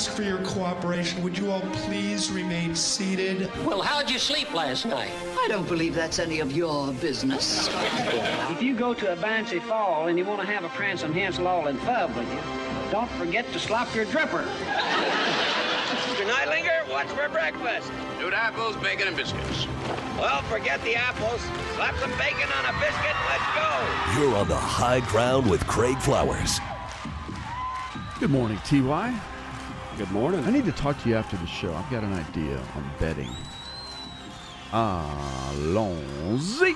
Ask for your cooperation, would you all please remain seated? Well, how'd you sleep last night? I don't believe that's any of your business. If you go to a bouncy fall and you want to have a prancing Hansel all in fub with you, don't forget to slop your dripper. Mr. Neidlinger, what's for breakfast? Stewed apples, bacon, and biscuits. Well, forget the apples. Slap some bacon on a biscuit. Let's go. You're on the high ground with Craig Flowers. Good morning, TY. Good morning. I need to talk to you after the show. I've got an idea on betting. Allons-y.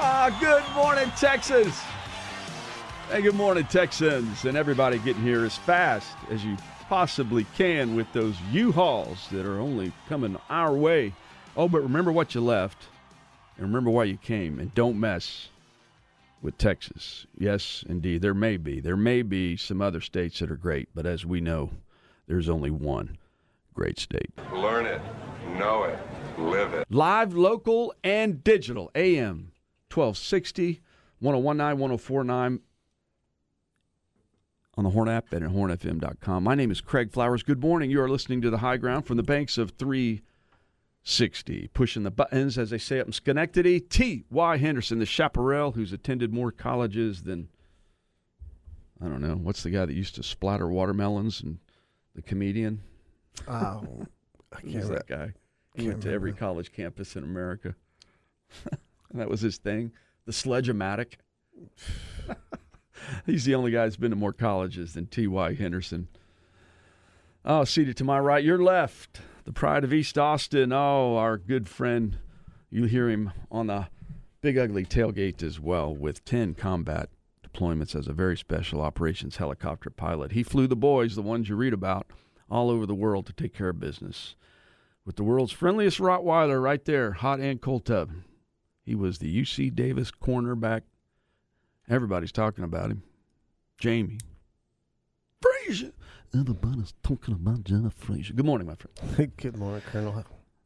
Ah, good morning, Texas. Hey, good morning, Texans, and everybody getting here as fast as you possibly can with those U-Hauls that are only coming our way. Oh, but remember what you left, and remember why you came, and don't mess with Texas. Yes, indeed, there may be. There may be some other states that are great, but as we know, there's only one great state. Learn it, know it, live it. Live, local, and digital. AM 1260, 1019, 1049 on the Horn app and at hornfm.com. My name is Craig Flowers. Good morning. You are listening to the high ground from the banks of 360. Pushing the buttons, as they say up in Schenectady. T.Y. Henderson, the chaparral, who's attended more colleges than, I don't know, what's the guy that used to splatter watermelons and the comedian? Oh, I can't Who's that guy? He went to every college campus in America. and that was his thing. The sledge-o-matic. He's the only guy that's been to more colleges than T.Y. Henderson. Oh, seated to my right, your left, the pride of East Austin. Oh, our good friend. You hear him on the big ugly tailgate as well with 10 combat deployments as a very special operations helicopter pilot. He flew the boys, the ones you read about, all over the world to take care of business with the world's friendliest Rottweiler right there, hot and cold tub. He was the UC Davis cornerback. Everybody's talking about him. Jamie. Frazier. Everybody's talking about Jeff Frazier. Good morning, my friend. Good morning, Colonel.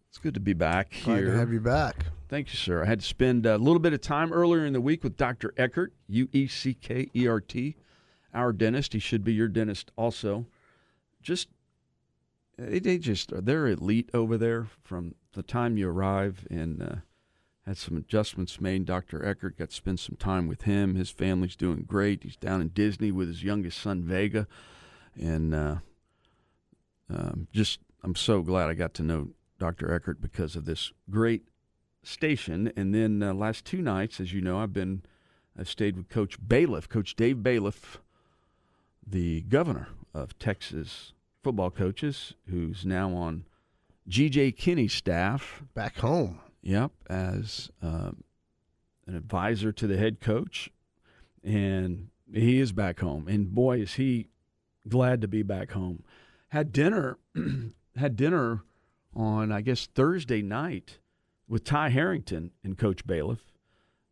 It's good to be back Glad here. to have you back. Thank you, sir. I had to spend a little bit of time earlier in the week with Dr. Ueckert, U E C K E R T, our dentist. He should be your dentist also. Just, they, they just, they're elite over there from the time you arrive and uh, had some adjustments made. Dr. Ueckert got to spend some time with him. His family's doing great. He's down in Disney with his youngest son, Vega. And uh, um, just, I'm so glad I got to know Dr. Ueckert because of this great station. And then uh, last two nights, as you know, I've been I've stayed with Coach Bailiff, Coach Dave Bailiff, the governor of Texas football coaches, who's now on G.J. Kinne's staff. Back home. Yep, as um, an advisor to the head coach, and he is back home. And boy, is he glad to be back home. Had dinner, had dinner on I guess Thursday night with Ty Harrington and Coach Bailiff.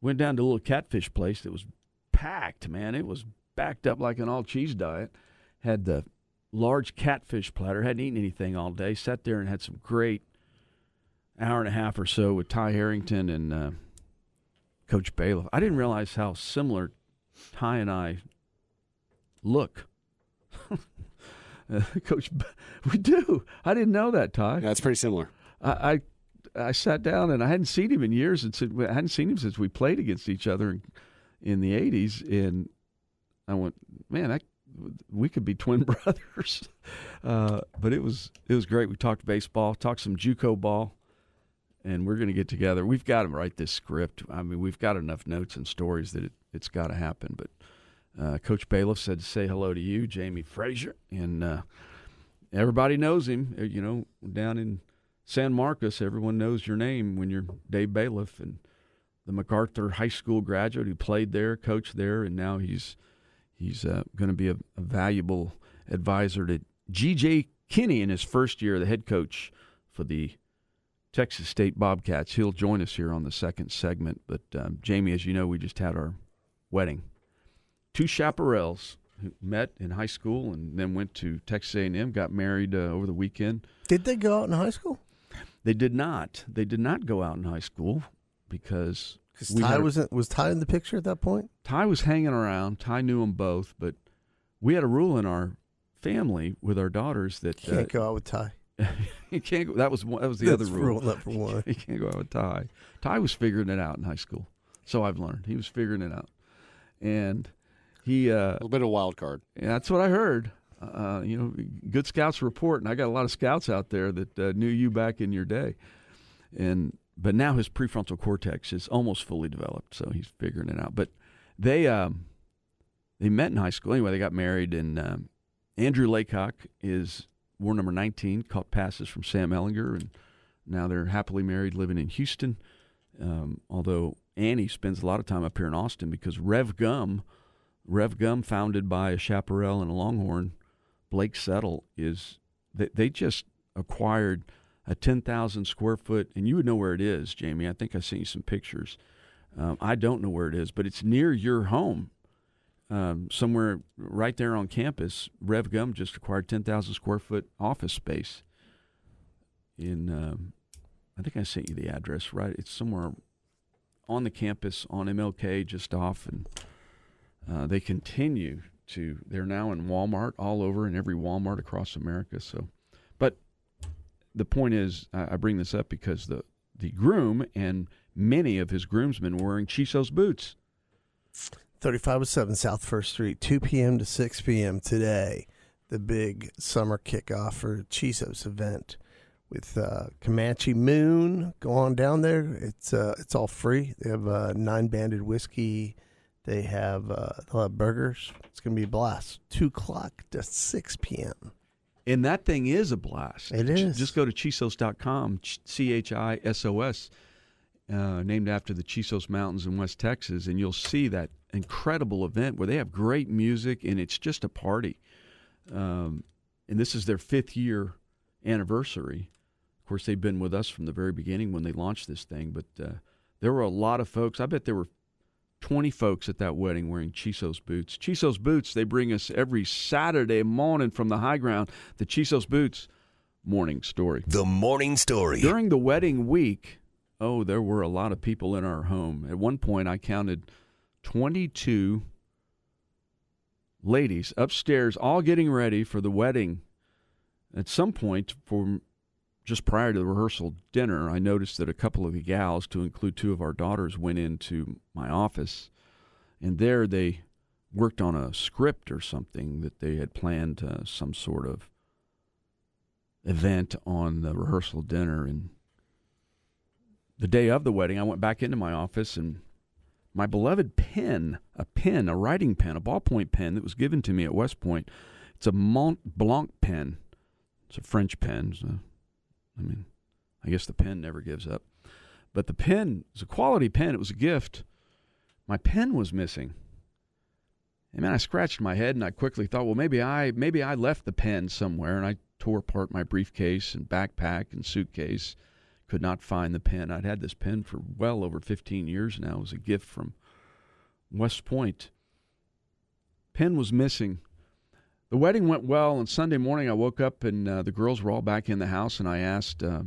Went down to a little catfish place that was packed. Man, it was backed up like an all cheese diet. Had the large catfish platter. Hadn't eaten anything all day. Sat there and had some great hour and a half or so with Ty Harrington and uh, Coach Bailiff. I didn't realize how similar Ty and I look. uh, Coach, we do. I didn't know that, Ty. That's pretty similar. I, I I sat down and I hadn't seen him in years, and said, I hadn't seen him since we played against each other in, in the '80s. And I went, man, that we could be twin brothers. Uh, but it was it was great. We talked baseball, talked some JUCO ball, and we're going to get together. We've got to write this script. I mean, we've got enough notes and stories that it, it's got to happen. But uh, Coach Bailiff said to say hello to you, Jamie Frazier, and uh, everybody knows him. Uh, you know, down in San Marcos, everyone knows your name when you're Dave Bailiff and the MacArthur High School graduate who played there, coached there, and now he's he's uh, going to be a, a, valuable advisor to G.J. Kinne in his first year, the head coach for the Texas State Bobcats. He'll join us here on the second segment. But um, Jamie, as you know, we just had our wedding. Two chaparrals who met in high school and then went to Texas A&M, got married uh, over the weekend. Did they go out in high school? They did not. They did not go out in high school because Ty was in, was Ty in the picture at that point. Ty was hanging around. Ty knew them both, but we had a rule in our family with our daughters that you can't uh, go out with Ty. you can't. Go, that was that was the That's other rule. rule number one. you can't go out with Ty. Ty was figuring it out in high school, so I've learned he was figuring it out, and he uh, a little bit of wild card. that's what I heard. Uh, you know, good scouts report, and I got a lot of scouts out there that uh, knew you back in your day, and but now his prefrontal cortex is almost fully developed, so he's figuring it out. But they um, they met in high school anyway. They got married, and um, Andrew Laycock is war number 19, caught passes from Sam Ehlinger, and now they're happily married, living in Houston. Um, although Annie spends a lot of time up here in Austin because Rev Gum, Rev Gum, founded by a chaparral and a Longhorn, Blake Settle, is they, they just acquired a 10,000 square foot, and you would know where it is, Jamie. I think I sent you some pictures. Um, I don't know where it is, but it's near your home um, somewhere right there on campus, Rev Gum just acquired 10,000 square foot office space. In, um, I think I sent you the address, right? It's somewhere on the campus on MLK, just off, and uh, they continue to. They're now in Walmart all over, in every Walmart across America. So, but the point is, I, I bring this up because the the groom and many of his groomsmen were wearing Chisos boots. 3507 South First Street, 2 p.m. to 6 p.m. today. The big summer kickoff for Chisos event with uh, Comanche Moon. Go on down there. It's uh, it's all free. They have uh, nine banded whiskey. They have uh, they'll have burgers. It's gonna be a blast. Two o'clock to six p.m. And that thing is a blast. It is. Just go to chisos.com, C H I S O S, uh, named after the Chisos Mountains in West Texas, and you'll see that incredible event where they have great music and it's just a party. Um, and this is their fifth year anniversary. Of course, they've been with us from the very beginning when they launched this thing, but uh, there were a lot of folks. I bet there were 20 folks at that wedding wearing Chisos boots. Chisos boots, they bring us every Saturday morning from the high ground, the Chisos boots morning story. The morning story. During the wedding week, oh, there were a lot of people in our home. At one point, I counted 22 ladies upstairs, all getting ready for the wedding. At some point, for just prior to the rehearsal dinner, I noticed that a couple of the gals, to include two of our daughters, went into my office, and there they worked on a script or something that they had planned uh, some sort of event on the rehearsal dinner. And the day of the wedding, I went back into my office and my beloved pen, a pen, a writing pen, a ballpoint pen that was given to me at West Point. It's a Mont Blanc pen. It's a French pen. So, I mean, I guess the pen never gives up. But the pen is a quality pen. It was a gift. My pen was missing. And man, I scratched my head and I quickly thought, well, maybe I maybe I left the pen somewhere. And I tore apart my briefcase and backpack and suitcase could not find the pen. I'd had this pen for well over 15 years now. It was a gift from West Point. Pen was missing. The wedding went well, and Sunday morning I woke up and uh, the girls were all back in the house, and I asked uh,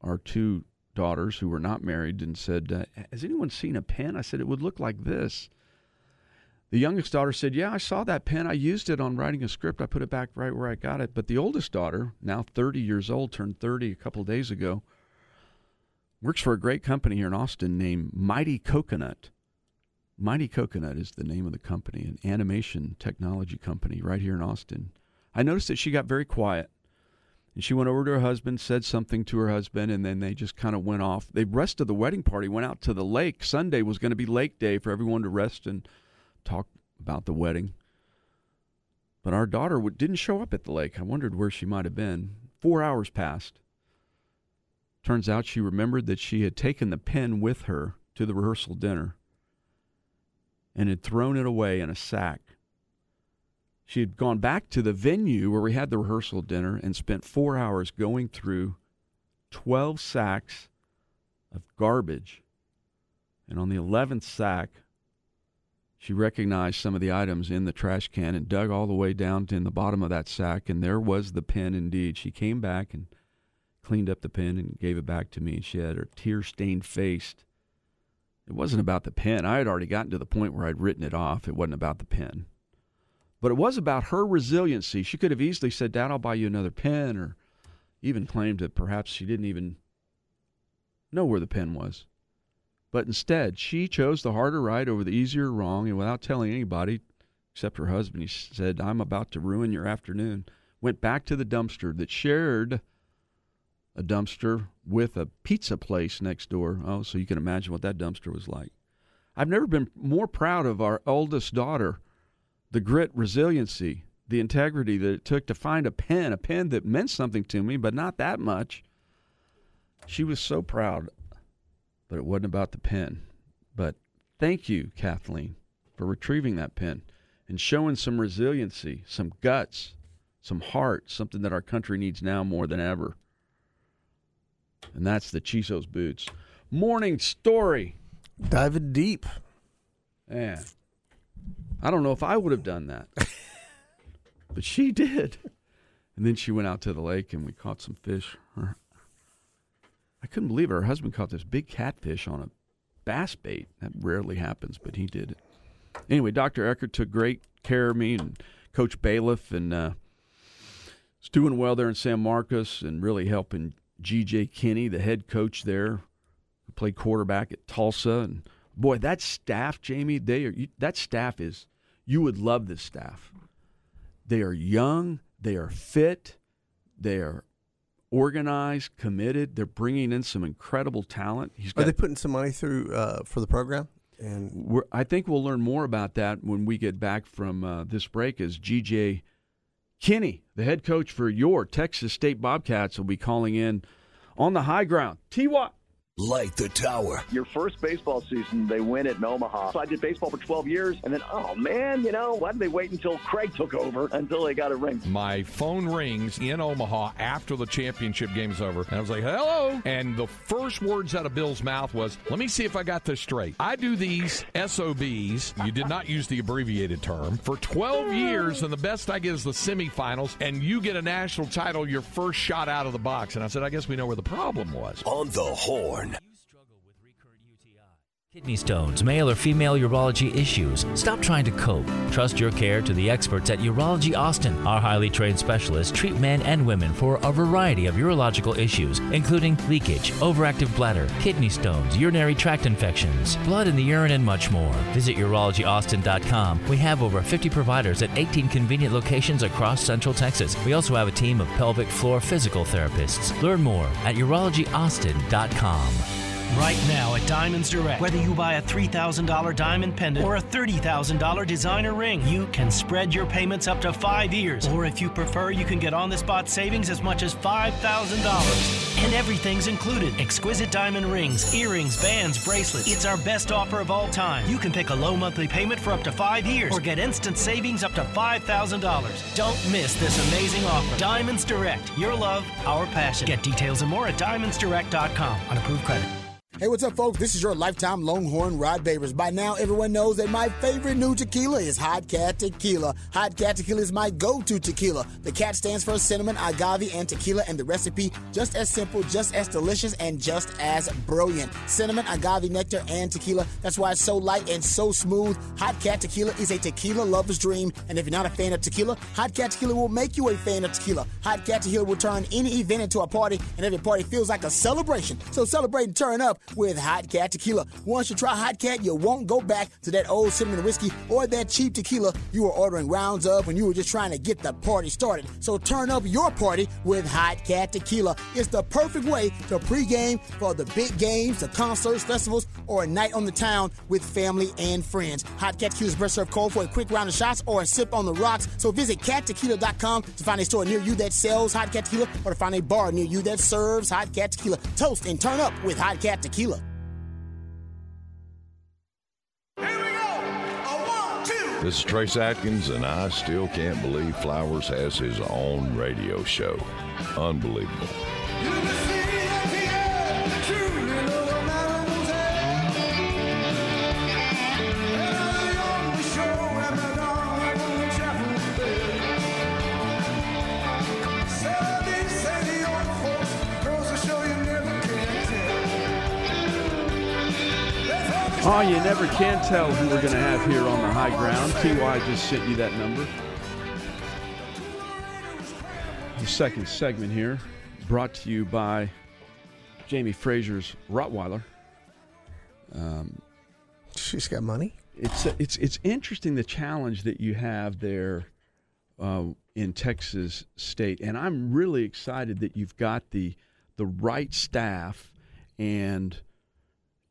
our two daughters who were not married and said, uh, Has anyone seen a pen? I said, It would look like this. The youngest daughter said, Yeah, I saw that pen. I used it on writing a script. I put it back right where I got it. But the oldest daughter, now 30 years old, turned 30 a couple days ago, works for a great company here in Austin named Mighty Coconut. Mighty Coconut is the name of the company, an animation technology company right here in Austin. I noticed that she got very quiet. And she went over to her husband, said something to her husband, and then they just kind of went off. The rest of the wedding party went out to the lake. Sunday was going to be lake day for everyone to rest and talk about the wedding. But our daughter didn't show up at the lake. I wondered where she might have been. Four hours passed. Turns out she remembered that she had taken the pen with her to the rehearsal dinner and had thrown it away in a sack. She had gone back to the venue where we had the rehearsal dinner and spent four hours going through 12 sacks of garbage. And on the 11th sack, she recognized some of the items in the trash can and dug all the way down to in the bottom of that sack, and there was the pen indeed. She came back and cleaned up the pen and gave it back to me. She had her tear stained face. It wasn't about the pen. I had already gotten to the point where I'd written it off. It wasn't about the pen. But it was about her resiliency. She could have easily said, Dad, I'll buy you another pen, or even claimed that perhaps she didn't even know where the pen was. But instead, she chose the harder right over the easier wrong, and without telling anybody except her husband, he said, I'm about to ruin your afternoon. Went back to the dumpster that shared a dumpster with a pizza place next door. Oh, so you can imagine what that dumpster was like. I've never been more proud of our oldest daughter, the grit, resiliency, the integrity that it took to find a pen, a pen that meant something to me, but not that much. She was so proud but it wasn't about the pen. But thank you, Kathleen, for retrieving that pen and showing some resiliency, some guts, some heart, something that our country needs now more than ever. And that's the Chisos boots. Morning story. Diving deep. Yeah. I don't know if I would have done that. but she did. And then she went out to the lake and we caught some fish. I couldn't believe it. Her husband caught this big catfish on a bass bait. That rarely happens, but he did it. Anyway, Dr. Ueckert took great care of me and Coach Bailiff and uh, is doing well there in San Marcos and really helping G.J. Kinne, the head coach there, who played quarterback at Tulsa. And boy, that staff, Jamie, they are you, that staff is you would love this staff. They are young, they are fit, they are organized, committed. They're bringing in some incredible talent. He's got, Are they putting some money through uh, for the program? And I think we'll learn more about that when we get back from uh, this break. As GJ Kinne, the head coach for your Texas State Bobcats, will be calling in on the high ground. T. Watt. Light the tower. Your first baseball season, they win it in Omaha. So I did baseball for 12 years, and then, oh man, you know, why did they wait until Craig took over until they got a ring? My phone rings in Omaha after the championship game's over, and I was like, hello. And the first words out of Bill's mouth was, let me see if I got this straight. I do these SOBs, you did not use the abbreviated term, for 12 years, and the best I get is the semifinals, and you get a national title your first shot out of the box. And I said, I guess we know where the problem was. On the horn. Kidney stones, male or female urology issues. Stop trying to cope. Trust your care to the experts at Urology Austin. Our highly trained specialists treat men and women for a variety of urological issues, including leakage, overactive bladder, kidney stones, urinary tract infections, blood in the urine, and much more. Visit urologyaustin.com. We have over 50 providers at 18 convenient locations across Central Texas. We also have a team of pelvic floor physical therapists. Learn more at urologyaustin.com. Right now at Diamonds Direct, whether you buy a $3,000 diamond pendant or a $30,000 designer ring, you can spread your payments up to five years. Or if you prefer, you can get on the spot savings as much as $5,000. And everything's included exquisite diamond rings, earrings, bands, bracelets. It's our best offer of all time. You can pick a low monthly payment for up to five years or get instant savings up to $5,000. Don't miss this amazing offer. Diamonds Direct, your love, our passion. Get details and more at diamondsdirect.com on approved credit. Hey, what's up, folks? This is your lifetime Longhorn Rod Babers. By now, everyone knows that my favorite new tequila is Hot Cat Tequila. Hot Cat Tequila is my go-to tequila. The cat stands for cinnamon, agave, and tequila, and the recipe just as simple, just as delicious, and just as brilliant. Cinnamon, agave, nectar, and tequila. That's why it's so light and so smooth. Hot Cat Tequila is a tequila lover's dream, and if you're not a fan of tequila, Hot Cat Tequila will make you a fan of tequila. Hot Cat Tequila will turn any event into a party, and every party feels like a celebration. So celebrate and turn up with Hot Cat Tequila. Once you try Hot Cat, you won't go back to that old cinnamon whiskey or that cheap tequila you were ordering rounds of when you were just trying to get the party started. So turn up your party with Hot Cat Tequila. It's the perfect way to pregame for the big games, the concerts, festivals, or a night on the town with family and friends. Hot Cat Tequila is best served cold for a quick round of shots or a sip on the rocks. So visit cattequila.com to find a store near you that sells Hot Cat Tequila or to find a bar near you that serves Hot Cat Tequila. Toast and turn up with Hot Cat Tequila. This is Trace Atkins, and I still can't believe Flowers has his own radio show. Unbelievable. Oh, you never can tell who we're going to have here on the high ground. TY just sent you that number. The second segment here brought to you by Jamie Frazier's Rottweiler. Um, She's got money. It's it's it's interesting the challenge that you have there uh, in Texas State, and I'm really excited that you've got the the right staff and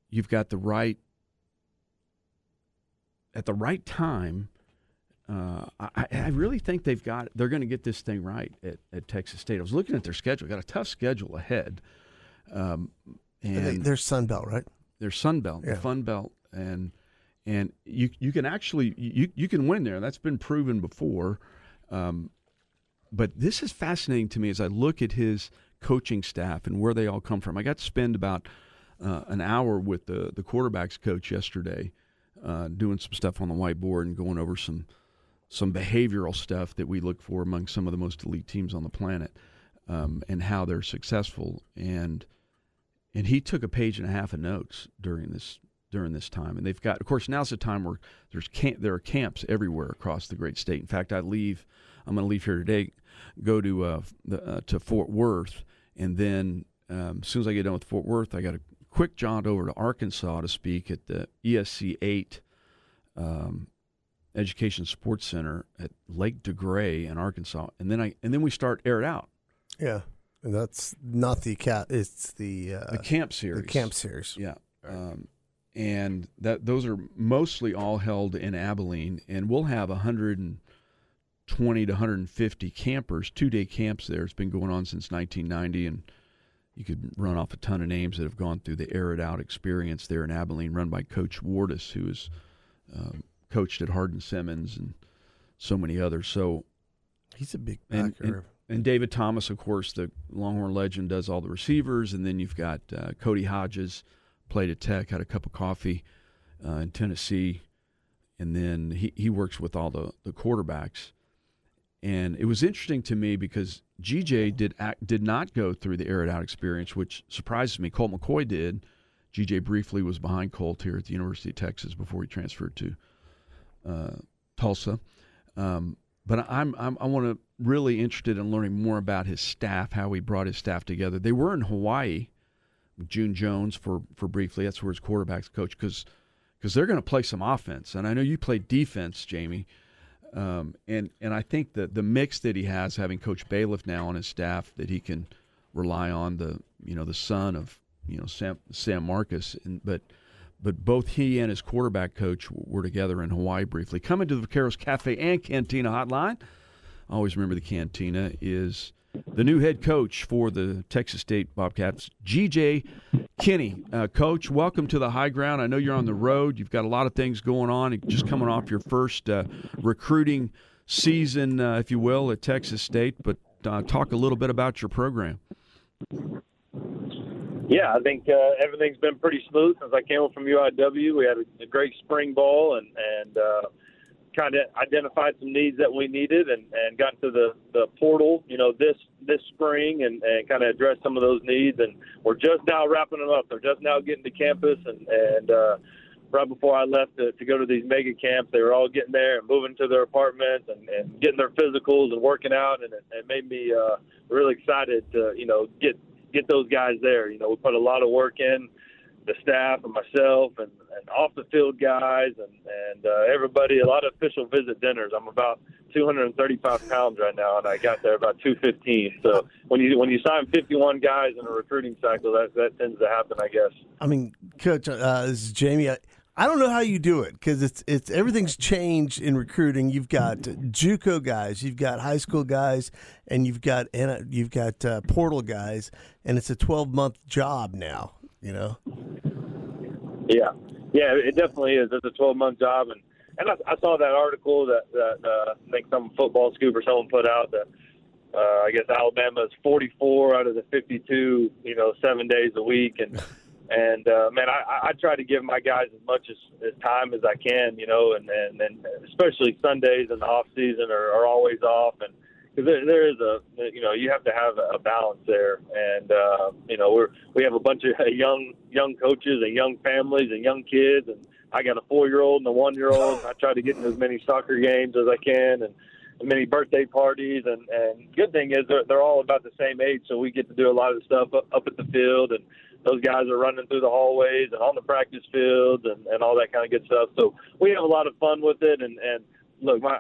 you've got the right at the right time. Uh, I, I, really think they've got they're going to get this thing right at, at, Texas State. I was looking at their schedule; got a tough schedule ahead. Um, and they, they're Sun Belt, right? They're Sun Belt, yeah. the Fun Belt, and and you you can actually you you can win there. That's been proven before. Um, but this is fascinating to me as I look at his coaching staff and where they all come from. I got to spend about uh, an hour with the the quarterbacks coach yesterday uh, doing some stuff on the whiteboard and going over some some behavioral stuff that we look for among some of the most elite teams on the planet um, and how they're successful. And and he took a page and a half of notes during this during this time. And they've got of course now's the time where there's camp, there are camps everywhere across the great state. In fact I leave I'm going to leave here today go to uh, the, uh, to Fort Worth and then um, as soon as I get done with Fort Worth I got to quick jaunt over to Arkansas to speak at the ESC 8 um, Education Sports Center at Lake DeGray in Arkansas, and then I and then we start air it out. Yeah, and that's not the cat. It's the uh, the camp series. The camp series. Yeah, um, and that those are mostly all held in Abilene, and we'll have 120 to 150 campers, two day camps there. It's been going on since 1990, and you could run off a ton of names that have gone through the air it out experience there in Abilene, run by Coach Wardus, who has um, coached at Hardin Simmons and so many others. So he's a big and, and, and, David Thomas, of course, the Longhorn legend, does all the receivers, and then you've got uh, Cody Hodges, played at Tech, had a cup of coffee uh, in Tennessee, and then he, he works with all the the quarterbacks. And it was interesting to me because GJ did act, did not go through the air it out experience, which surprises me. Colt McCoy did. GJ briefly was behind Colt here at the University of Texas before he transferred to uh, Tulsa. Um, but I'm, I'm I want to really interested in learning more about his staff, how he brought his staff together. They were in Hawaii June Jones for for briefly. That's where his quarterbacks coach because because they're going to play some offense, and I know you play defense, Jamie. Um, and and I think that the mix that he has, having Coach Bailiff now on his staff, that he can rely on the you know the son of you know Sam, Sam Marcus, and but but both he and his quarterback coach were together in Hawaii briefly. Coming to the Vaqueros Cafe and Cantina Hotline, always remember the Cantina is the new head coach for the Texas State Bobcats, GJ Kinne. Uh, coach, welcome to the high ground. I know you're on the road. You've got a lot of things going on. Just coming off your first uh, recruiting season, uh, if you will, at Texas State. But uh, talk a little bit about your program. Yeah, I think uh, everything's been pretty smooth since I came from UIW. We had a, a great spring ball and and uh, kind of identified some needs that we needed and, and got into the, the portal, you know, this this spring and, and kind of addressed some of those needs. And we're just now wrapping them up. They're just now getting to campus. And, and uh, right before I left to, to go to these mega camps, they were all getting there and moving to their apartments and, and getting their physicals and working out. And it, it made me uh, really excited to, you know, get get those guys there. You know, we put a lot of work in the staff and myself and, and off the field guys and and uh, everybody. A lot of official visit dinners. I'm about 235 pounds right now, and I got there about 215. So when you when you sign 51 guys in a recruiting cycle, that that tends to happen, I guess. I mean, Coach, uh, this is Jamie. I, I don't know how you do it because it's it's everything's changed in recruiting. You've got JUCO guys, you've got high school guys, and you've got and you've got uh, portal guys, and it's a 12 month job now. You know. Yeah, yeah, it definitely is. It's a 12 month job, and and I, I saw that article that that uh, I think some football scoop or someone put out that uh, I guess Alabama is 44 out of the 52, you know, seven days a week, and and uh, man, I, I try to give my guys as much as, as time as I can, you know, and and, and especially Sundays in the off season are, are always off, and there, there is a you know you have to have a balance there, and uh, you know we're we have a bunch of young young coaches and young families and young kids, and I got a four year old and a one year old. I try to get in as many soccer games as I can, and many birthday parties. And and good thing is they're, they're all about the same age so we get to do a lot of stuff up, up at the field. And those guys are running through the hallways and on the practice fields and and all that kind of good stuff. So we have a lot of fun with it. And and look my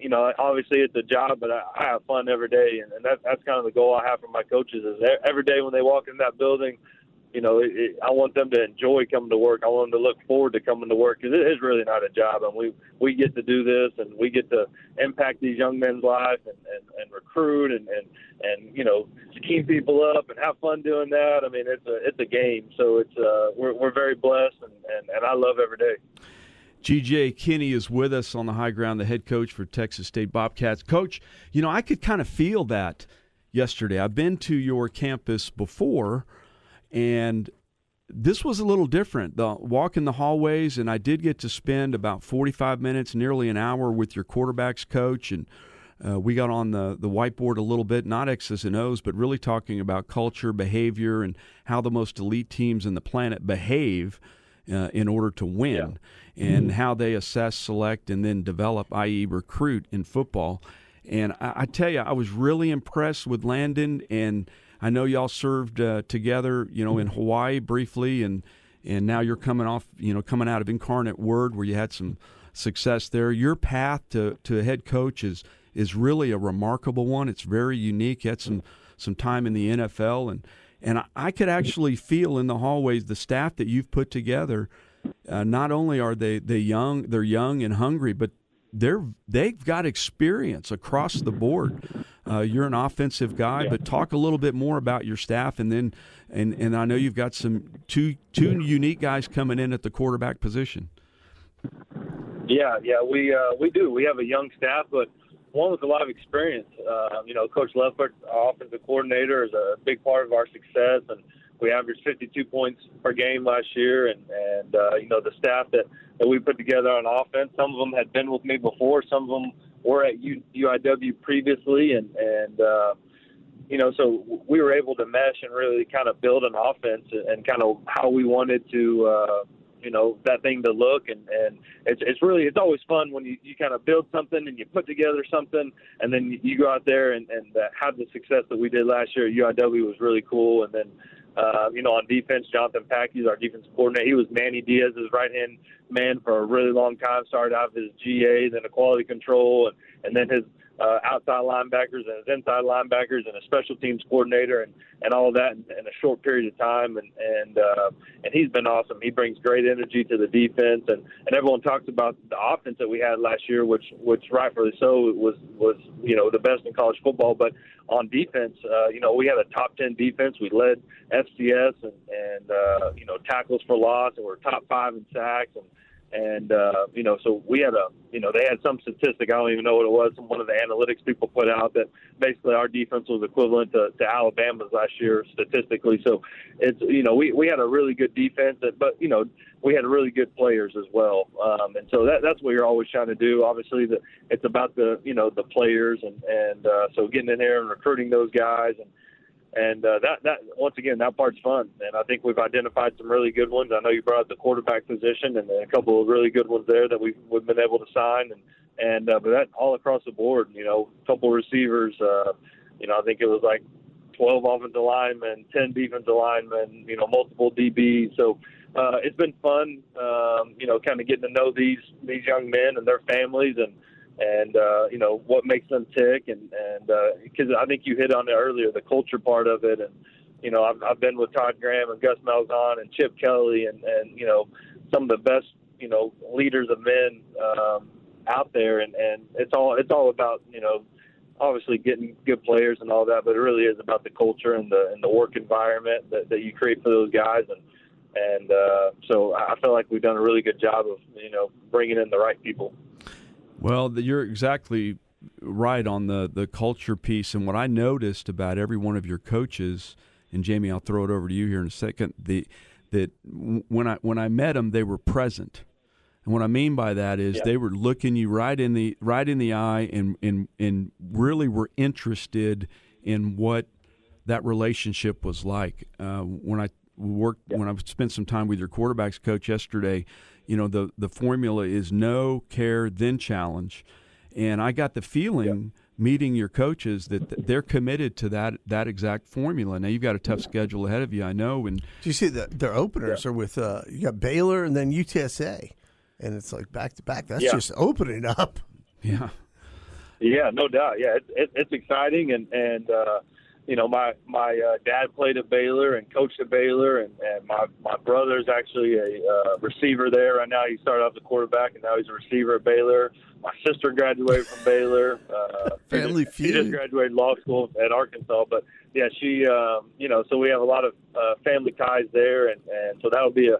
you know, obviously it's a job, but I, I have fun every day, and, and that, that's kind of the goal I have for my coaches. Is every day when they walk in that building, you know, it, it, I want them to enjoy coming to work. I want them to look forward to coming to work because it is really not a job, and we we get to do this, and we get to impact these young men's lives and, and, and recruit and, and and you know team people up and have fun doing that. I mean, it's a it's a game, so it's uh, we're we're very blessed, and, and and I love every day. GJ Kinne is with us on the high ground, the head coach for Texas State Bobcats. Coach, you know, I could kind of feel that yesterday. I've been to your campus before, and this was a little different. The walk in the hallways, and I did get to spend about 45 minutes, nearly an hour with your quarterbacks coach, and uh, we got on the, the whiteboard a little bit, not X's and O's, but really talking about culture, behavior, and how the most elite teams in the planet behave uh, in order to win. Yeah and how they assess, select, and then develop, i.e., recruit in football. And I, I, tell you, I was really impressed with Landon, and I know y'all served uh, together, you know, in Hawaii briefly, and and now you're coming off, you know, coming out of Incarnate Word where you had some success there. Your path to to head coach is is really a remarkable one. It's very unique. You had some some time in the NFL, and and I, I could actually feel in the hallways the staff that you've put together uh, not only are they they young, they're young and hungry, but they're they've got experience across the board. Uh, you're an offensive guy, but talk a little bit more about your staff, and then and and I know you've got some two two unique guys coming in at the quarterback position. Yeah, yeah, we uh, we do. We have a young staff, but one with a lot of experience. Uh, you know, Coach Leftwich, our offensive coordinator, is a big part of our success, and we averaged 52 points per game last year, and and uh, you know the staff that that we put together on offense. Some of them had been with me before. Some of them were at UIW previously, and and uh, you know so we were able to mesh and really kind of build an offense and kind of how we wanted to. Uh, you know that thing to look and and it's it's really it's always fun when you you kind of build something and you put together something and then you go out there and and uh, have the success that we did last year at UIW was really cool and then uh, you know, on defense, Jonathan Patke our defensive coordinator. He was Manny Diaz's right hand man for a really long time. Started out as GA, then a quality control, and, and then his uh, outside linebackers and his inside linebackers and a special teams coordinator and, and all that in, in a short period of time. And and uh, and he's been awesome. He brings great energy to the defense, and, and everyone talks about the offense that we had last year, which which rightfully so was was you know the best in college football. But on defense, uh, you know we had a top ten defense. We led FCS and and uh, you know tackles for loss, and we're top five in sacks and and uh, you know, so we had a, you know, they had some statistic. I don't even know what it was. One of the analytics people put out that basically our defense was equivalent to, to Alabama's last year statistically. So it's, you know, we we had a really good defense, but you know, we had really good players as well. Um, and so that that's what you're always trying to do. Obviously, the, it's about the, you know, the players and and uh, so getting in there and recruiting those guys and and uh, that that once again that part's fun, and I think we've identified some really good ones. I know you brought up the quarterback position, and a couple of really good ones there that we've, we've been able to sign, and and uh, but that all across the board, you know, couple receivers, uh, you know, I think it was like 12 offensive linemen, 10 defensive linemen, you know, multiple DBs. So uh, it's been fun, um, you know, kind of getting to know these these young men and their families and and uh, you know what makes them tick and and because uh, I think you hit on it earlier, the culture part of it and you know I've, I've been with Todd Graham and Gus Malzahn and Chip Kelly and and you know some of the best you know leaders of men um, out there and and it's all it's all about you know obviously getting good players and all that, but it really is about the culture and the and the work environment that, that you create for those guys. And and uh, so I feel like we've done a really good job of you know bringing in the right people. Well, you're exactly right on the the culture piece. And what I noticed about every one of your coaches, and Jamie, I'll throw it over to you here in a second. The that when I when I met them, they were present and what I mean by that is they were looking you right in the right in the eye and and and really were interested in what that relationship was like. Uh, when I worked when I spent some time with your quarterbacks coach yesterday, you know the the formula is no care then challenge, and I got the feeling. Meeting your coaches that they're committed to that that exact formula. Now you've got a tough schedule ahead of you, I know. And do you see that their openers yeah. are with uh, you got Baylor and then UTSA and it's like back to back. That's yeah. just opening up. Yeah. Yeah, no doubt. Yeah, it's it, it's exciting, and and uh, you know my my uh, dad played at Baylor and coached at Baylor, and and my my brother's actually a uh, receiver there right now. He started off the quarterback, and now he's a receiver at Baylor. My sister graduated from Baylor. Uh, Family feud. She just graduated law school at Arkansas, but yeah, she um, you know so we have a lot of uh, family ties there, and and so that'll be a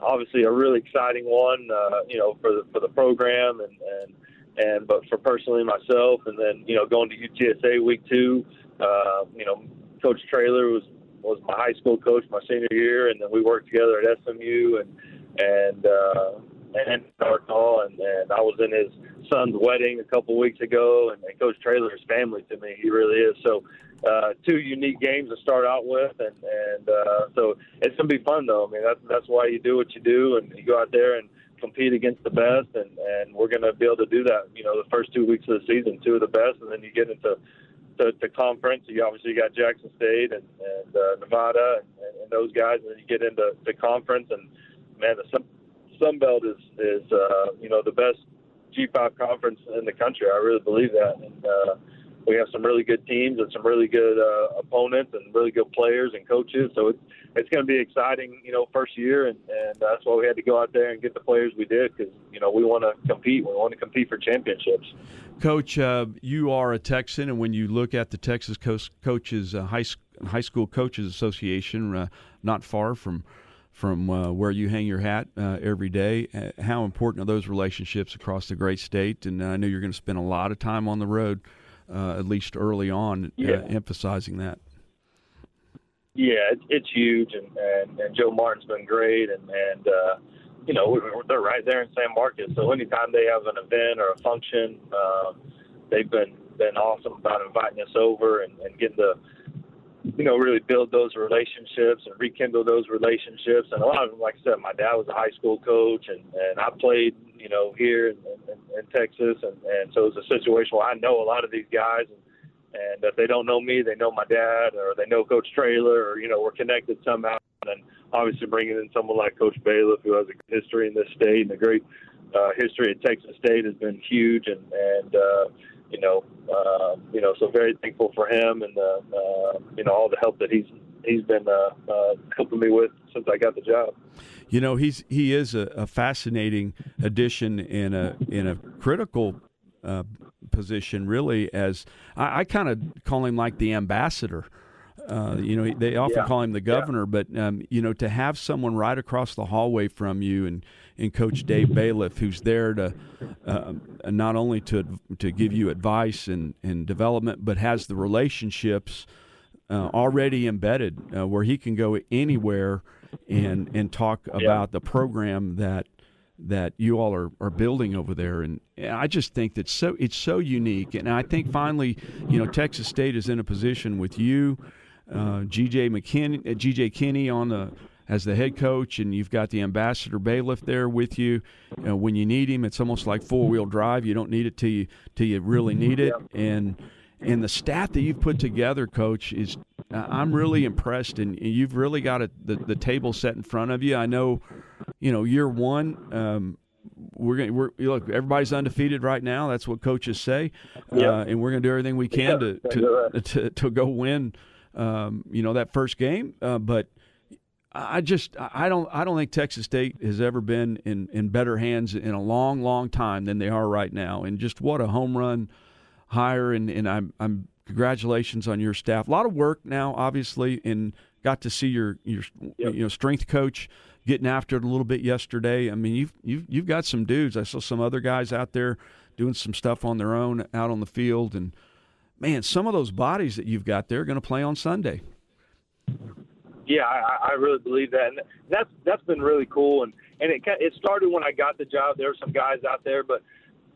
obviously a really exciting one, uh, you know, for the for the program and and and but for personally myself, and then you know going to UTSA week two, uh, you know, Coach Traylor was was my high school coach my senior year, and then we worked together at SMU and and uh, and Arkansas, and, and I was in his son's wedding a couple weeks ago, and, and Coach Traylor is family to me. He really is. So uh, two unique games to start out with, and and uh, so it's gonna be fun though. I mean, that's that's why you do what you do, and you go out there and compete against the best, and and we're gonna be able to do that. You know, the first two weeks of the season, two of the best, and then you get into to, to conference. You obviously got Jackson State and and uh, Nevada and, and those guys, and then you get into the conference, and man, the Sun, Sun Belt is is uh, you know the best G5 conference in the country. I really believe that, and. Uh, we have some really good teams and some really good uh, opponents and really good players and coaches. So it's it's going to be exciting, you know, first year, and and that's why we had to go out there and get the players we did because you know we want to compete. We want to compete for championships. Coach, uh, you are a Texan, and when you look at the Texas Co- Coaches uh, High High School Coaches Association, uh, not far from from uh, where you hang your hat uh, every day. Uh, how important are those relationships across the great state? And I know you're going to spend a lot of time on the road uh, at least early on, uh, emphasizing that. Yeah, it's, it's huge, and, and and Joe Martin's been great, and and uh, you know they're right there in San Marcos. So anytime they have an event or a function, um, they've been been awesome about inviting us over and, and getting to you know really build those relationships and rekindle those relationships. And a lot of them, like I said, my dad was a high school coach, and and I played you know, here in, in, in Texas, and, and so it's a situation where I know a lot of these guys, and, and if they don't know me, they know my dad, or they know Coach Traylor, or you know, we're connected somehow. And obviously, bringing in someone like Coach Bailiff, who has a history in this state and a great uh, history at Texas State, has been huge, and and uh, you know, uh, you know, so very thankful for him and uh, uh, you know all the help that he's he's been uh, uh, helping me with since I got the job. You know, he's he is a, a fascinating addition in a in a critical uh, position, really. As I, I kind of call him like the ambassador. Uh, you know, they often yeah. call him the governor, yeah. but um, you know, to have someone right across the hallway from you and, and Coach Dave Bailiff, who's there to uh, not only to to give you advice and, and development, but has the relationships uh, already embedded uh, where he can go anywhere and and talk about yeah. the program that that you all are, are building over there and I just think that so it's so unique and I think finally you know Texas State is in a position with you uh, GJ McKinney uh, GJ Kinne on the as the head coach and you've got the ambassador Bailiff there with you, you know, when you need him it's almost like four wheel drive. You don't need it till you till you really need it. And and the staff that you've put together coach is I'm really impressed, and you've really got a, the the table set in front of you. I know, you know, year one. Um, we're going we're look everybody's undefeated right now. That's what coaches say. Yep. uh, and we're going to do everything we can to to, to to go win um, you know that first game uh, but I just I don't I don't think Texas State has ever been in, in better hands in a long long time than they are right now. And just what a home run hire and, and I'm I'm congratulations on your staff. A lot of work now obviously and got to see your your you know strength coach getting after it a little bit yesterday. I mean you've you've you've got some dudes. I saw some other guys out there doing some stuff on their own out on the field and man some of those bodies that you've got there are going to play on Sunday Yeah, I, I really believe that, and that's that's been really cool. And and it it started when I got the job. There were some guys out there, but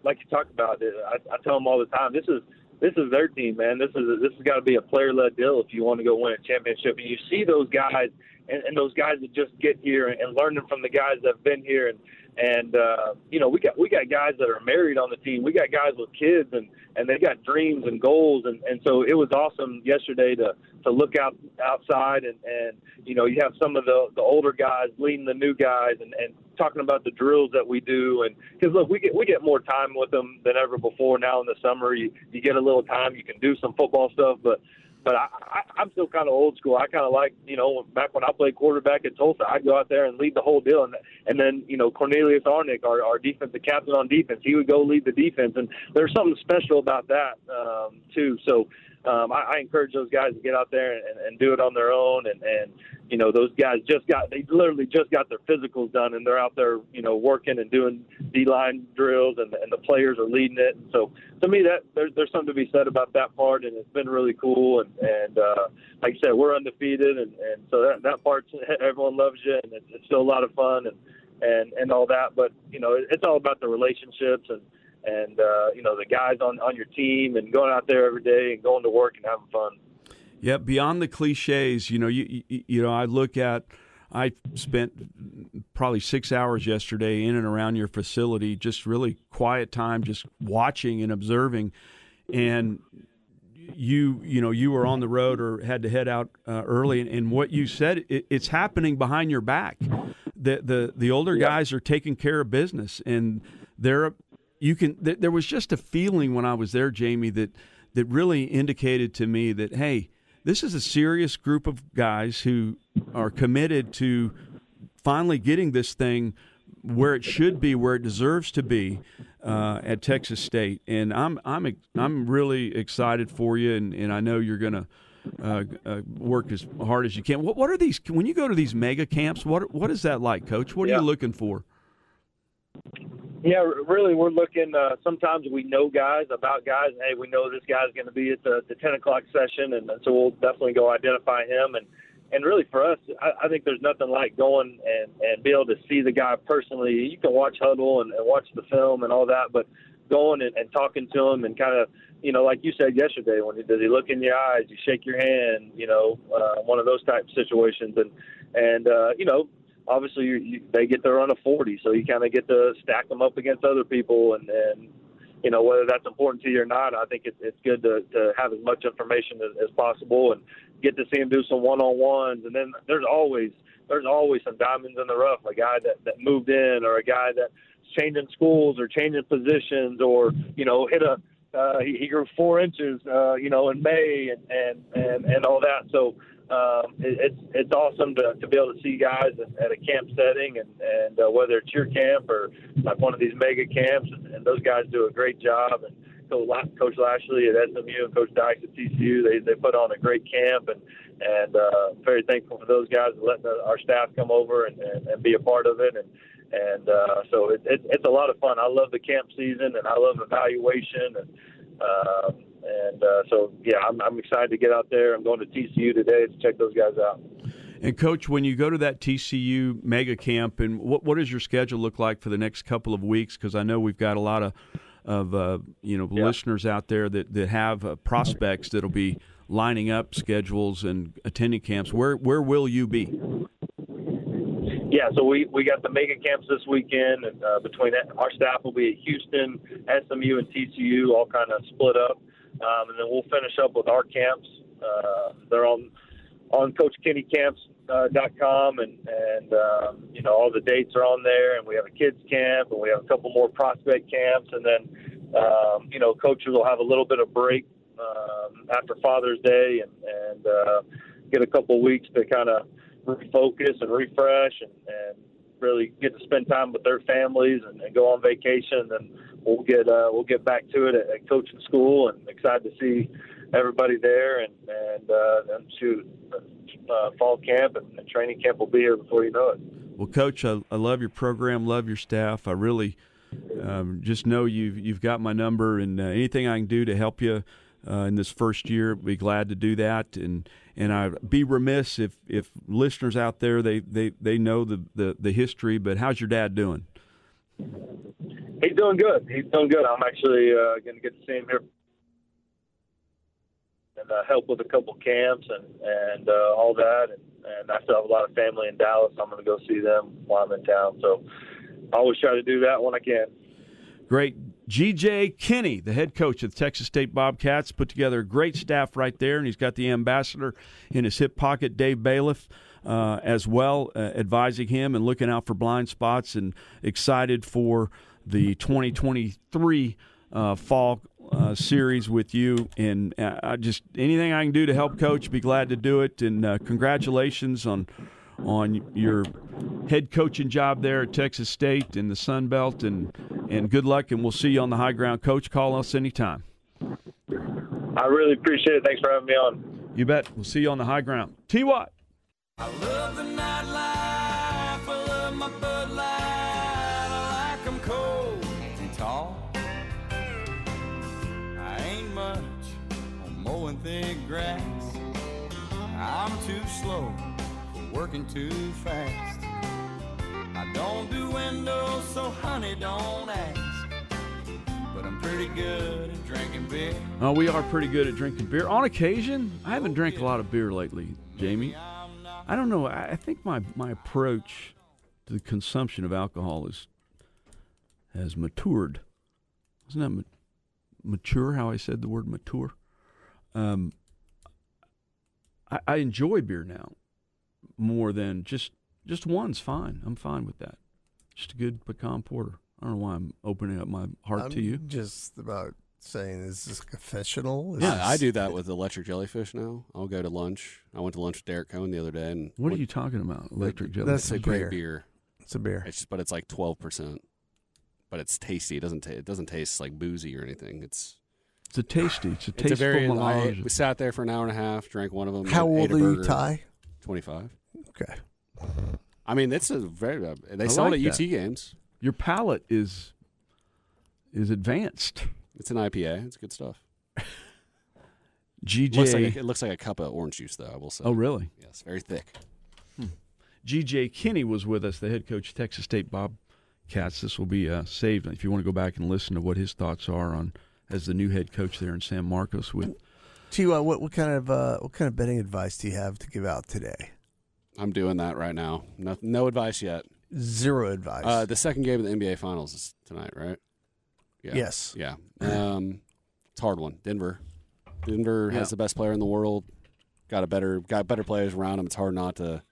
like you talk about, it, I, I tell them all the time, this is this is their team, man. This is this has got to be a player led deal if you want to go win a championship. And you see those guys and, and those guys that just get here and, and learning from the guys that have been here and and uh, you know we got we got guys that are married on the team. We got guys with kids and and they got dreams and goals. And and so it was awesome yesterday to to look out outside and and you know you have some of the the older guys leading the new guys and and talking about the drills that we do. And because look we get we get more time with them than ever before now in the summer. You you get a little time you can do some football stuff but but I, I, I'm still kind of old school. I kind of like, you know, back when I played quarterback at Tulsa, I'd go out there and lead the whole deal. And, and then, you know, Cornelius Arnick, our, our defensive captain on defense, he would go lead the defense. And there's something special about that, um, too. So um, I, I encourage those guys to get out there and, and do it on their own. And, and, you know, those guys just got, they literally just got their physicals done and they're out there, you know, working and doing D line drills and, and the players are leading it. And so to me, that there's, there's something to be said about that part. And it's been really cool. And, and uh, like I said, we're undefeated. And, and so that, that part, everyone loves you and it's, it's still a lot of fun and, and, and all that. But, you know, it, it's all about the relationships and, and, uh, you know, the guys on, on your team and going out there every day and going to work and having fun. Yeah, beyond the cliches, you know, you you, you know, I look at. I spent probably six hours yesterday in and around your facility, just really quiet time, just watching and observing. And you, you know, you were on the road or had to head out uh, early, and, and what you said, it, it's happening behind your back. The the the older guys are taking care of business, and they're you can. Th- there was just a feeling when I was there, Jamie, that that really indicated to me that hey this is a serious group of guys who are committed to finally getting this thing where it should be, where it deserves to be uh, at Texas State. And I'm I'm I'm really excited for you, and, and I know you're going to uh, uh, work as hard as you can. What what are these when you go to these mega camps? What what is that like, Coach? What are Yeah. you looking for? Yeah, really, we're looking. Uh, sometimes we know guys about guys. Hey, we know this guy's going to be at the, the 10 o'clock session, and so we'll definitely go identify him. And and really, for us, I, I think there's nothing like going and and be able to see the guy personally. You can watch huddle and, and watch the film and all that, but going and, and talking to him and kind of, you know, like you said yesterday, when he, does he look in your eyes? You shake your hand, you know, uh, one of those type situations, and and uh, you know, obviously you, you, they get to run a 40, so you kind of get to stack them up against other people, and and you know whether that's important to you or not. I think it's it's good to to have as much information as, as possible and get to see him do some one on ones, and then there's always there's always some diamonds in the rough, a guy that that moved in or a guy that's changing schools or changing positions or you know hit a uh, he, he grew four inches, uh, you know, in May and and and, and all that. So um, it, it's it's awesome to, to be able to see guys at, a camp setting, and and uh, whether it's your camp or like one of these mega camps, and, and those guys do a great job. And Coach Coach Lashlee at SMU and Coach Dykes at TCU, they they put on a great camp, and and uh, very thankful for those guys letting the, our staff come over and, and, and be a part of it. And and uh, so it, it, it's a lot of fun. I love the camp season, and I love evaluation, and um, and uh, so yeah, I'm, I'm excited to get out there. I'm going to TCU today to check those guys out. And coach, when you go to that TCU mega camp, and what what does your schedule look like for the next couple of weeks? Because I know we've got a lot of of uh, you know Yeah. listeners out there that that have uh, prospects that'll be lining up schedules and attending camps. Where where will you be? Yeah, so we, we got the mega camps this weekend, and uh, between that, our staff will be at Houston, SMU, and TCU, all kind of split up, um, and then we'll finish up with our camps. Uh, they're on on CoachKinneCamps.com, and and um, you know all the dates are on there, and we have a kids camp, and we have a couple more prospect camps, and then um, you know coaches will have a little bit of break um, after Father's Day, and and uh, get a couple weeks to kind of refocus and refresh, and, and really get to spend time with their families and, and go on vacation. And we'll get uh, we'll get back to it at, at coaching school, and excited to see everybody there. And and uh, then shoot, uh, fall camp and, and training camp will be here before you know it. Well, Coach, I, I love your program, love your staff. I really um, just know you've you've got my number, and uh, anything I can do to help you uh, in this first year, be glad to do that. And and I'd be remiss if if listeners out there they they, they know the, the the history. But how's your dad doing? He's doing good. He's doing good. I'm actually uh, going to get to see him here and uh, help with a couple camps and and uh, all that. And, and I still have a lot of family in Dallas. I'm going to go see them while I'm in town. So I always try to do that when I can. Great. GJ Kinne, the head coach of the Texas State Bobcats, put together a great staff right there, and he's got the ambassador in his hip pocket, Dave Bailiff. Uh, as well, uh, advising him and looking out for blind spots, and excited for the 2023 uh, fall uh, series with you. And uh, just anything I can do to help coach, be glad to do it. And uh, congratulations on on your head coaching job there at Texas State in the Sun Belt, and and good luck. And we'll see you on the high ground, Coach. Call us anytime. I really appreciate it. Thanks for having me on. You bet. We'll see you on the high ground. T. Watt. I love the nightlife. I love my Bud Light. I like 'em cold and tall. I ain't much on mowing thick grass. I'm too slow for working too fast. I don't do windows, so honey, don't ask. But I'm pretty good at drinking beer. Oh, we are pretty good at drinking beer on occasion. I haven't drank a lot of beer lately, Jamie. I don't know. I think my, my approach to the consumption of alcohol is has matured. Isn't that ma- mature? How I said the word mature. Um, I, I enjoy beer now more than just just one's fine. I'm fine with that. Just a good pecan porter. I don't know why I'm opening up my heart I'm to you. Just about saying, is this confessional? Is Yeah, this- I do that with electric jellyfish now. I'll go to lunch. I went to lunch with Derek Cohen the other day, and What are you talking about? Electric jellyfish? That's jellyfish? a great beer. beer. It's a beer. It's just, but it's like twelve percent. But it's tasty. It doesn't. Ta- it doesn't taste like boozy or anything. It's It's a tasty. It's a it's tasteful a very. I, we sat there for an hour and a half, drank one of them. How old are you, burger. Ty? Twenty-five. Okay. I mean, it's a very. Uh, they I sell like it at UT games. Your palate is is advanced. It's an IPA. It's good stuff. GJ. Looks like a, it looks like a cup of orange juice, though. I will say. oh, really? Yes, very thick. GJ Kinne was with us, the head coach of Texas State Bobcats. This will be uh, saved if you want to go back and listen to what his thoughts are on as the new head coach there in San Marcos. With T. what, what kind of uh, what kind of betting advice do you have to give out today? I'm doing that right now. No, no advice yet. Zero advice. Uh, the second game of the NBA Finals is tonight, right? Yeah. Yes. Yeah. Um, it's a hard one. Denver. Denver Yeah. has the best player in the world. Got a better got better players around them. It's hard not to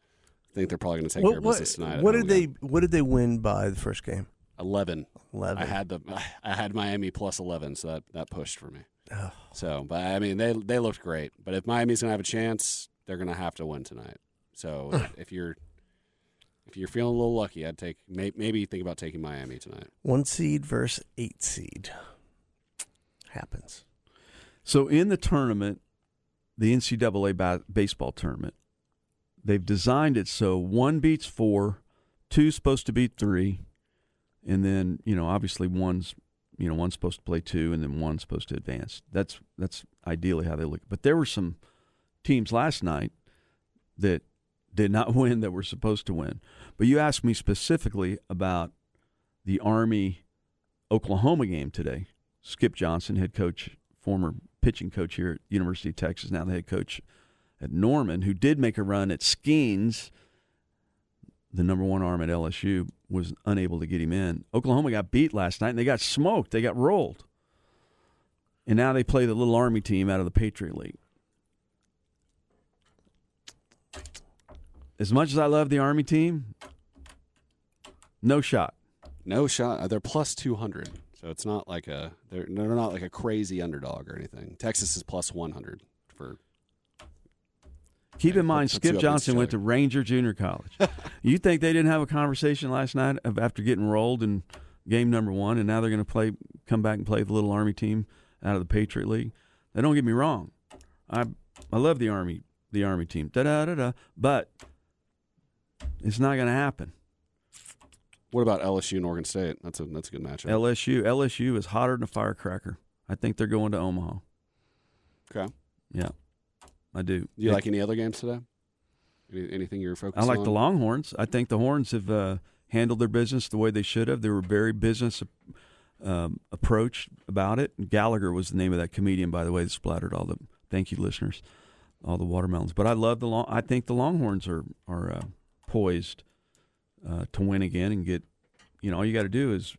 think they're probably going to take what care of what, business tonight. what did they what did they win by the first game? Eleven. 11. I had the I had Miami plus eleven, so that that pushed for me. Oh. So, but I mean, they they looked great. But if Miami's going to have a chance, they're going to have to win tonight. So if, if you're if you're feeling a little lucky, I'd take may, maybe think about taking Miami tonight. One seed versus eight seed. Happens. so in the tournament, the NCAA ba- baseball tournament, they've designed it so one beats four, two's supposed to beat three, and then you know obviously one's you know one's supposed to play two, and then one's supposed to advance. That's that's ideally how they look. But there were some teams last night that did not win that were supposed to win. But you asked me specifically about the Army Oklahoma game today. Skip Johnson, head coach, former pitching coach here at University of Texas, now the head coach at Norman, who did make a run at Skenes, the number one arm at LSU, was unable to get him in. Oklahoma got beat last night and they got smoked. They got rolled. And now they play the little Army team out of the Patriot League. As much as I love the Army team, no shot. No shot. Uh, They're plus two hundred, so it's not like a they're they're not like a crazy underdog or anything. Texas is plus one hundred for. Keep in mind, Skip Johnson went to Ranger Junior College. you think they didn't have a conversation last night of after getting rolled in game number one, and now they're going to play, come back and play the little Army team out of the Patriot League? Now, don't get me wrong, I I love the Army, the Army team, da da da da, but it's not going to happen. What about LSU and Oregon State? That's a that's a good matchup. LSU, LSU is hotter than a firecracker. I think they're going to Omaha. Okay. Yeah, I do. Do you like any other games today? Any, anything you're focused on? I like on? the Longhorns. I think the Horns have uh, handled their business the way they should have. They were very business um, approach about it. Gallagher was the name of that comedian, by the way, that splattered all the. Thank you, listeners, all the watermelons. But I love the long. I think the Longhorns are are uh, poised uh, to win again and get. You know, all you got to do is,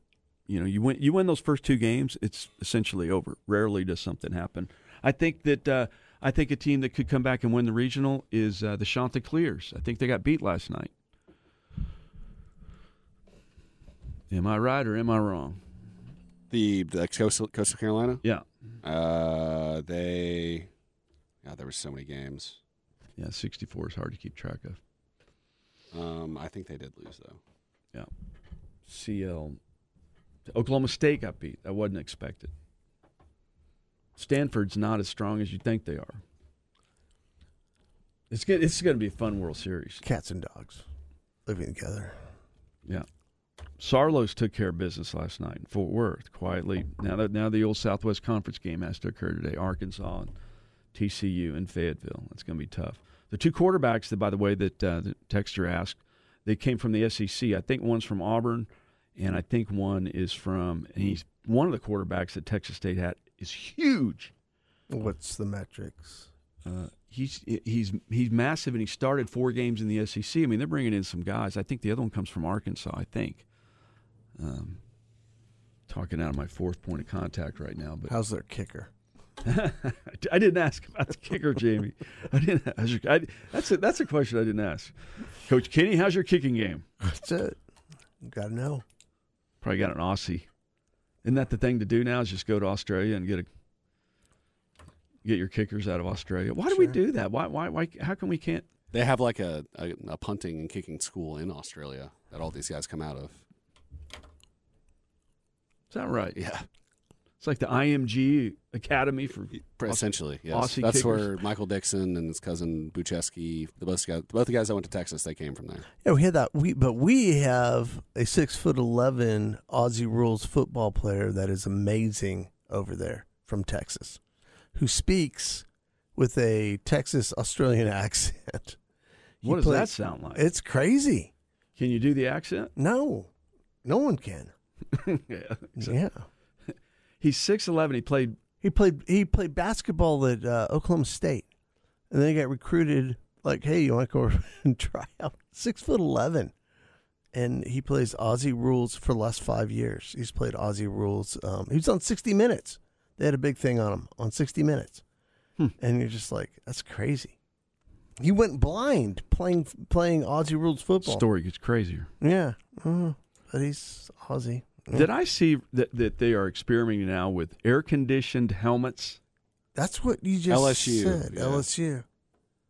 you know, you win. You win those first two games, it's essentially over. Rarely does something happen. I think that. Uh, I think a team that could come back and win the regional is uh, the Chanticleers. I think they got beat last night. Am I right or am I wrong? The, the Coastal, Coastal Carolina. Yeah. Uh, they. Yeah, there were so many games. Yeah, 64 is hard to keep track of. Um, I think they did lose though. Yeah. CL. Oklahoma State got beat. That wasn't expected. Stanford's not as strong as you think they are. It's good. It's going to be a fun World Series. Cats and dogs living together. Yeah. Sarlos took care of business last night in Fort Worth quietly. Now that now the old Southwest Conference game has to occur today. Arkansas and TCU and Fayetteville. That's going to be tough. The two quarterbacks that, by the way, that uh, the texter asked, they came from the SEC. I think one's from Auburn, and I think one is from. And he's one of the quarterbacks that Texas State had is huge. What's the metrics? Uh, he's he's he's massive, and he started four games in the SEC. I mean, they're bringing in some guys. I think the other one comes from Arkansas. I think. Um, talking out of my fourth point of contact right now, but How's their kicker? I didn't ask about the kicker, Jamie. I didn't. How's your, I, that's a that's a question I didn't ask. Coach Kinne, how's your kicking game? That's it. Got to know. Probably got an Aussie. Isn't that the thing to do now? Is just go to Australia and get a get your kickers out of Australia. Why do we do that? Why why why? How come we can't? They have like a, a, a punting and kicking school in Australia that all these guys come out of. Is that right? Yeah. It's like the IMG Academy for Essentially, yes. Aussie That's kickers. where Michael Dickson and his cousin Bujcevski, the both guys, both the guys that went to Texas, they came from there. Yeah, we had that. We but we have a six foot eleven Aussie rules football player that is amazing over there from Texas, who speaks with a Texas Australian accent. He What does play- that sound like? It's crazy. Can you do the accent? No, no one can. yeah. Yeah. He's six eleven. He played. He played. He played basketball at uh, Oklahoma State, and then he got recruited. Like, hey, you want to go over and try out? Six foot eleven, and he plays Aussie rules for the last five years. He's played Aussie rules. Um, he was on sixty Minutes. They had a big thing on him on sixty Minutes, and you're just like, that's crazy. He went blind playing playing Aussie rules football. Story gets crazier. Yeah, uh, but he's Aussie. Did I see that, that they are experimenting now with air conditioned helmets? That's what you just LSU, said. yeah. LSU.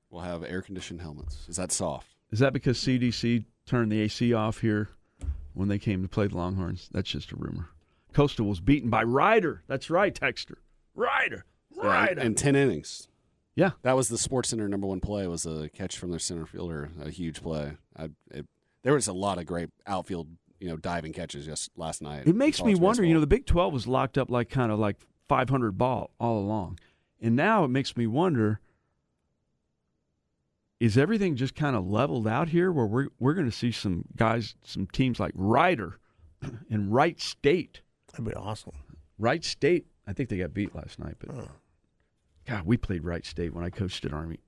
We'll have air conditioned helmets. Is that soft? Is that because CDC turned the AC off here when they came to play the Longhorns? That's just a rumor. Coastal was beaten by Rider. That's right, Texter. Rider. Yeah, Rider. in ten innings. Yeah, that was the Sports Center number one play. Was a catch from their center fielder, a huge play. I, it, there was a lot of great outfield, you know, diving catches just last night. It makes me college wonder. You know, the Big Twelve was locked up like kind of like 500 ball all along, and now it makes me wonder: is everything just kind of leveled out here, where we're we're going to see some guys, some teams like Rider and Wright State? That'd be awesome. Wright State. I think they got beat last night, but God, we played Wright State when I coached at Army.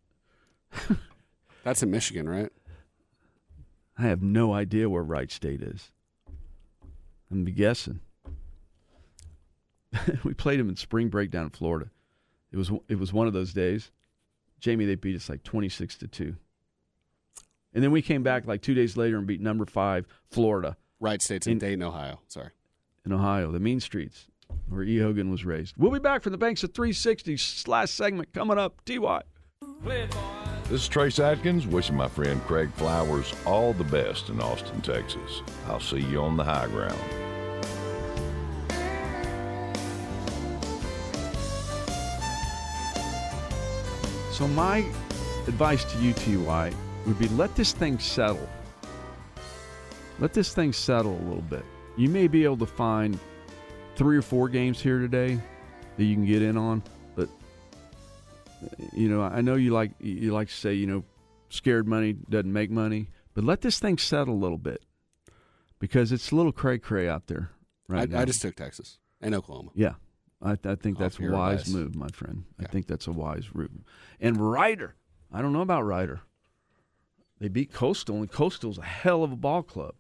That's in Michigan, right? I have no idea where Wright State is. I'm be guessing. we played them in spring break down in Florida. It was it was one of those days. Jamie, they beat us like twenty six to two. And then we came back like two days later and beat number five Florida Wright State's in Dayton, Ohio. Sorry. in Ohio, the mean streets where E. Hogan was raised. We'll be back from the banks of 360. Last segment coming up. Ty. This is Trace Atkins wishing my friend Craig Flowers all the best in Austin, Texas. I'll see you on the high ground. So my advice to you, Ty, would be let this thing settle. Let this thing settle a little bit. You may be able to find three or four games here today that you can get in on, but you know, I know you like you like to say, you know, scared money doesn't make money, but let this thing settle a little bit because it's a little cray cray out there right I, now. I just took Texas and Oklahoma. Yeah, I, I think that's a wise advice. move, my friend. I think that's a wise move. And Rider, I don't know about Rider. They beat Coastal, and Coastal's a hell of a ball club.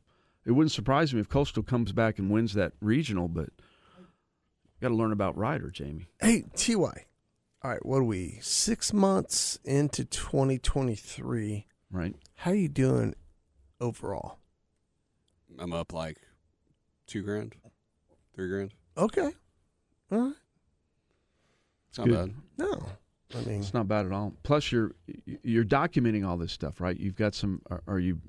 It wouldn't surprise me if Coastal comes back and wins that regional, but got to learn about Rider, Jamie. Hey, Ty. All right, what are we? Six months into 2023. Right. How are you doing overall? I'm up like two grand, three grand. Okay. All right. It's not Good. bad. No. I mean, It's not bad at all. Plus, you're you're documenting all this stuff, right? You've got some. Are, are you?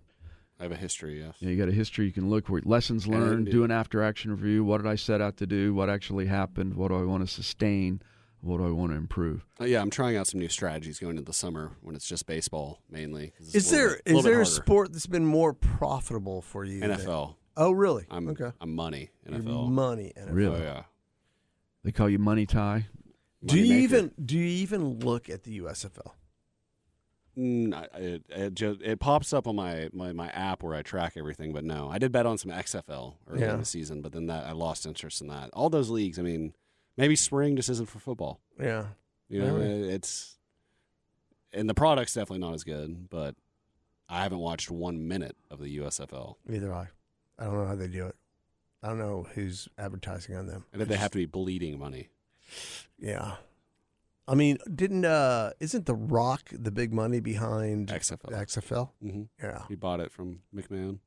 I have a history, yes. Yeah, you got a history you can look where lessons learned, And- do an after action review. What did I set out to do? What actually happened? What do I want to sustain? What do I want to improve? Uh, yeah, I'm trying out some new strategies going into the summer when it's just baseball mainly. is a little there bit- is there a sport that's been more profitable for you? than- NFL? Oh, really? I'm okay. I'm money You're NFL. money NFL. Really? Oh yeah. They call you Money Tie. Do you Moneymaker. even do you even look at the USFL? I, it, it, just, it pops up on my, my, my app where I track everything, but no, I did bet on some XFL early Yeah. in the season, but then that I lost interest in that. All those leagues, I mean, maybe spring just isn't for football. Yeah. You know, Maybe. it- it's and the product's definitely not as good, but I haven't watched one minute of the USFL. Neither I. I don't know how they do it. I don't know who's advertising on them. And that they have to be bleeding money. Yeah. I mean, didn't uh isn't The Rock the big money behind XFL? XFL? Mm-hmm. Yeah. He bought it from McMahon.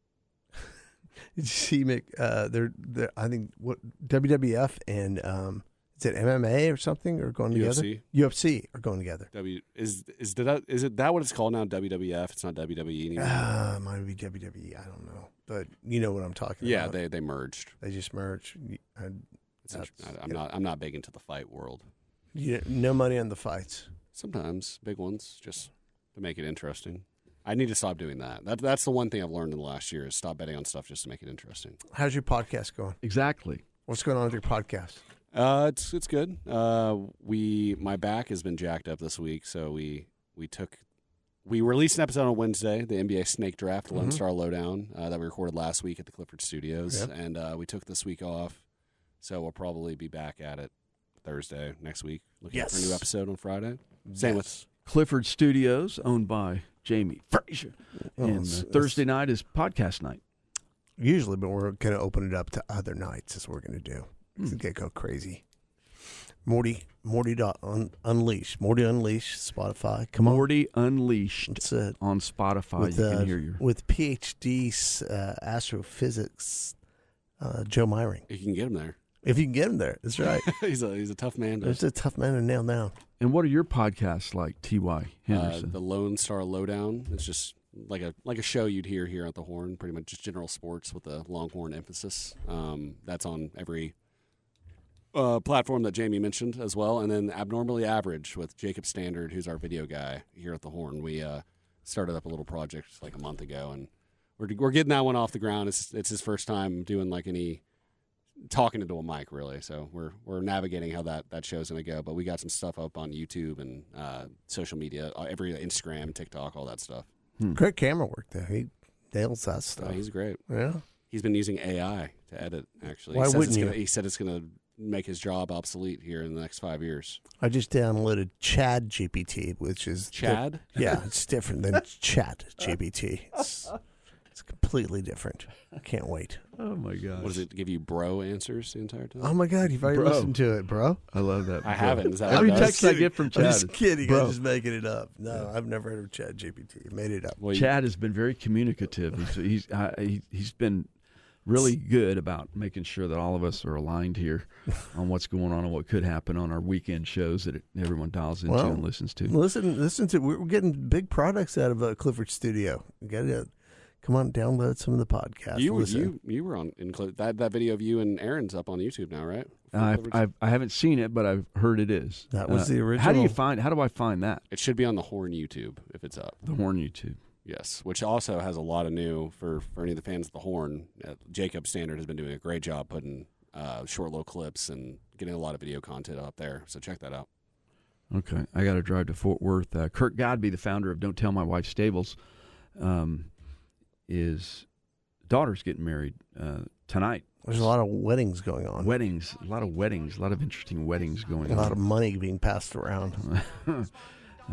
Did you see Mick? Uh, they're, they're I think what WWF and um, is it MMA or something are going together? UFC. UFC are going together. W is is that is it that what it's called now? WWF. It's not WWE anymore. Uh, might be WWE. I don't know, but you know what I'm talking yeah, about. they they merged. they just merged. I, It's that's- int- I'm yeah. not I'm not big into the fight world. You, no money on the fights. Sometimes big ones just to make it interesting. I need to stop doing that. That that's the one thing I've learned in the last year is stop betting on stuff just to make it interesting. How's your podcast going? Exactly. What's going on with your podcast? Uh, it's it's good. Uh, we my back has been jacked up this week, so we we took we released an episode on Wednesday, the NBA Snake Draft, the Lone Mhm. Star Lowdown that we recorded last week at the Clifford Studios, Yep. and uh, we took this week off, so we'll probably be back at it Thursday next week, looking for a new episode on Friday. Same with Clifford Studios, owned by Jamie Frazier. Oh, and uh, it's- it's- Thursday night is podcast night. Usually, but we're going to open it up to other nights. Is what we're going to do. Hmm. It's going to go crazy. Morty, Morty dot un, unleash, Morty Unleashed. Spotify. Come on, Morty Unleashed That's it. on Spotify. with you uh, can hear your with PhD uh, astrophysics, uh, Joe Myring. you can get him there. If you can get him there, that's right. he's a he's a tough man. To, There's a tough man to nail down. And what are your podcasts like, Ty uh, Henderson? the Lone Star Lowdown. It's just like a like a show you'd hear here at the Horn. Pretty much just general sports with a Longhorn emphasis. Um, that's on every uh, platform that Jamie mentioned as well, and then Abnormally Average with Jacob Standard, who's our video guy here at the Horn. We uh, started up a little project like a month ago, and we're we're getting that one off the ground. It's it's his first time doing like any talking into a mic really so we're we're navigating how that that show's going to go but we got some stuff up on youtube and uh, social media uh, every instagram tiktok all that stuff Great camera work there. He nails that stuff. Uh, he's great yeah. he's been using ai to edit actually Why he, says wouldn't it's gonna, you? he said it's going to make his job obsolete here in the next five years I just downloaded Chad GPT, which is Chad? yeah, it's different than Chat GPT. It's, It's completely different. I can't wait. Oh my god! What does it give you, bro? Answers the entire time. Oh my god, you've already Bro. listened to it, bro. I love that. I bro. haven't. Is that Every what it does? text I get from Chad. I'm just kidding. Bro. I'm just making it up. No, I've never heard of Chad GPT. I made it up. Well, you- Chad has been very communicative. He's he's uh, he, he's been really good about making sure that all of us are aligned here on what's going on and what could happen on our weekend shows that everyone dials into Well, and listens to. Listen, listen to. We're getting big products out of uh, Clifford Studio. You got to come on, download some of the podcasts. you were listen. you you were on in that that video of you and Aaron's up on YouTube now, right? I've, I've I haven't seen it, but I've heard it is. That was the original. How do you original. find? How do I find that? It should be on the Horn YouTube if it's up. The Horn YouTube. Yes, which also has a lot of new for for any of the fans of the Horn. Uh, Jacob Standard has been doing a great job putting uh, short little clips and getting a lot of video content up there. So check that out. Okay, I got to drive to Fort Worth. Uh, Kurt Godby, the founder of Don't Tell My Wife Stables, um, is daughter's getting married uh, tonight. There's a lot of weddings going on. Weddings, a lot of weddings, a lot of interesting weddings going on. A on. lot of money being passed around.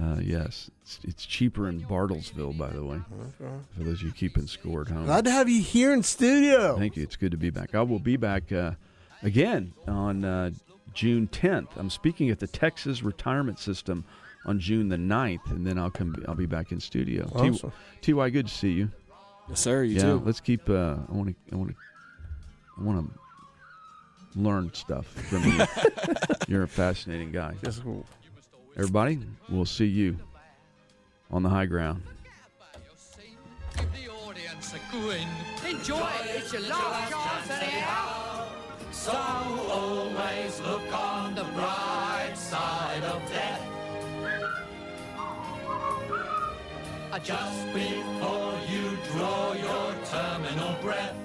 uh, yes, it's, it's cheaper in Bartlesville, by the way. For those of you keeping score at home. Glad to have you here in studio. Thank you. It's good to be back. I will be back uh, again on uh, June 10th. I'm speaking at the Texas Retirement System on June the 9th, and then I'll come. I'll be back in studio. T- Ty, good to see you. Yes, sir. You yeah, too. let's keep. Uh, I want to. I want to. I want to learn stuff from you. You're a fascinating guy. Everybody, we'll see you on the high ground. Enjoy it. It's your last chance anyhow. So always look on the bright side of death. Just before you draw your terminal breath.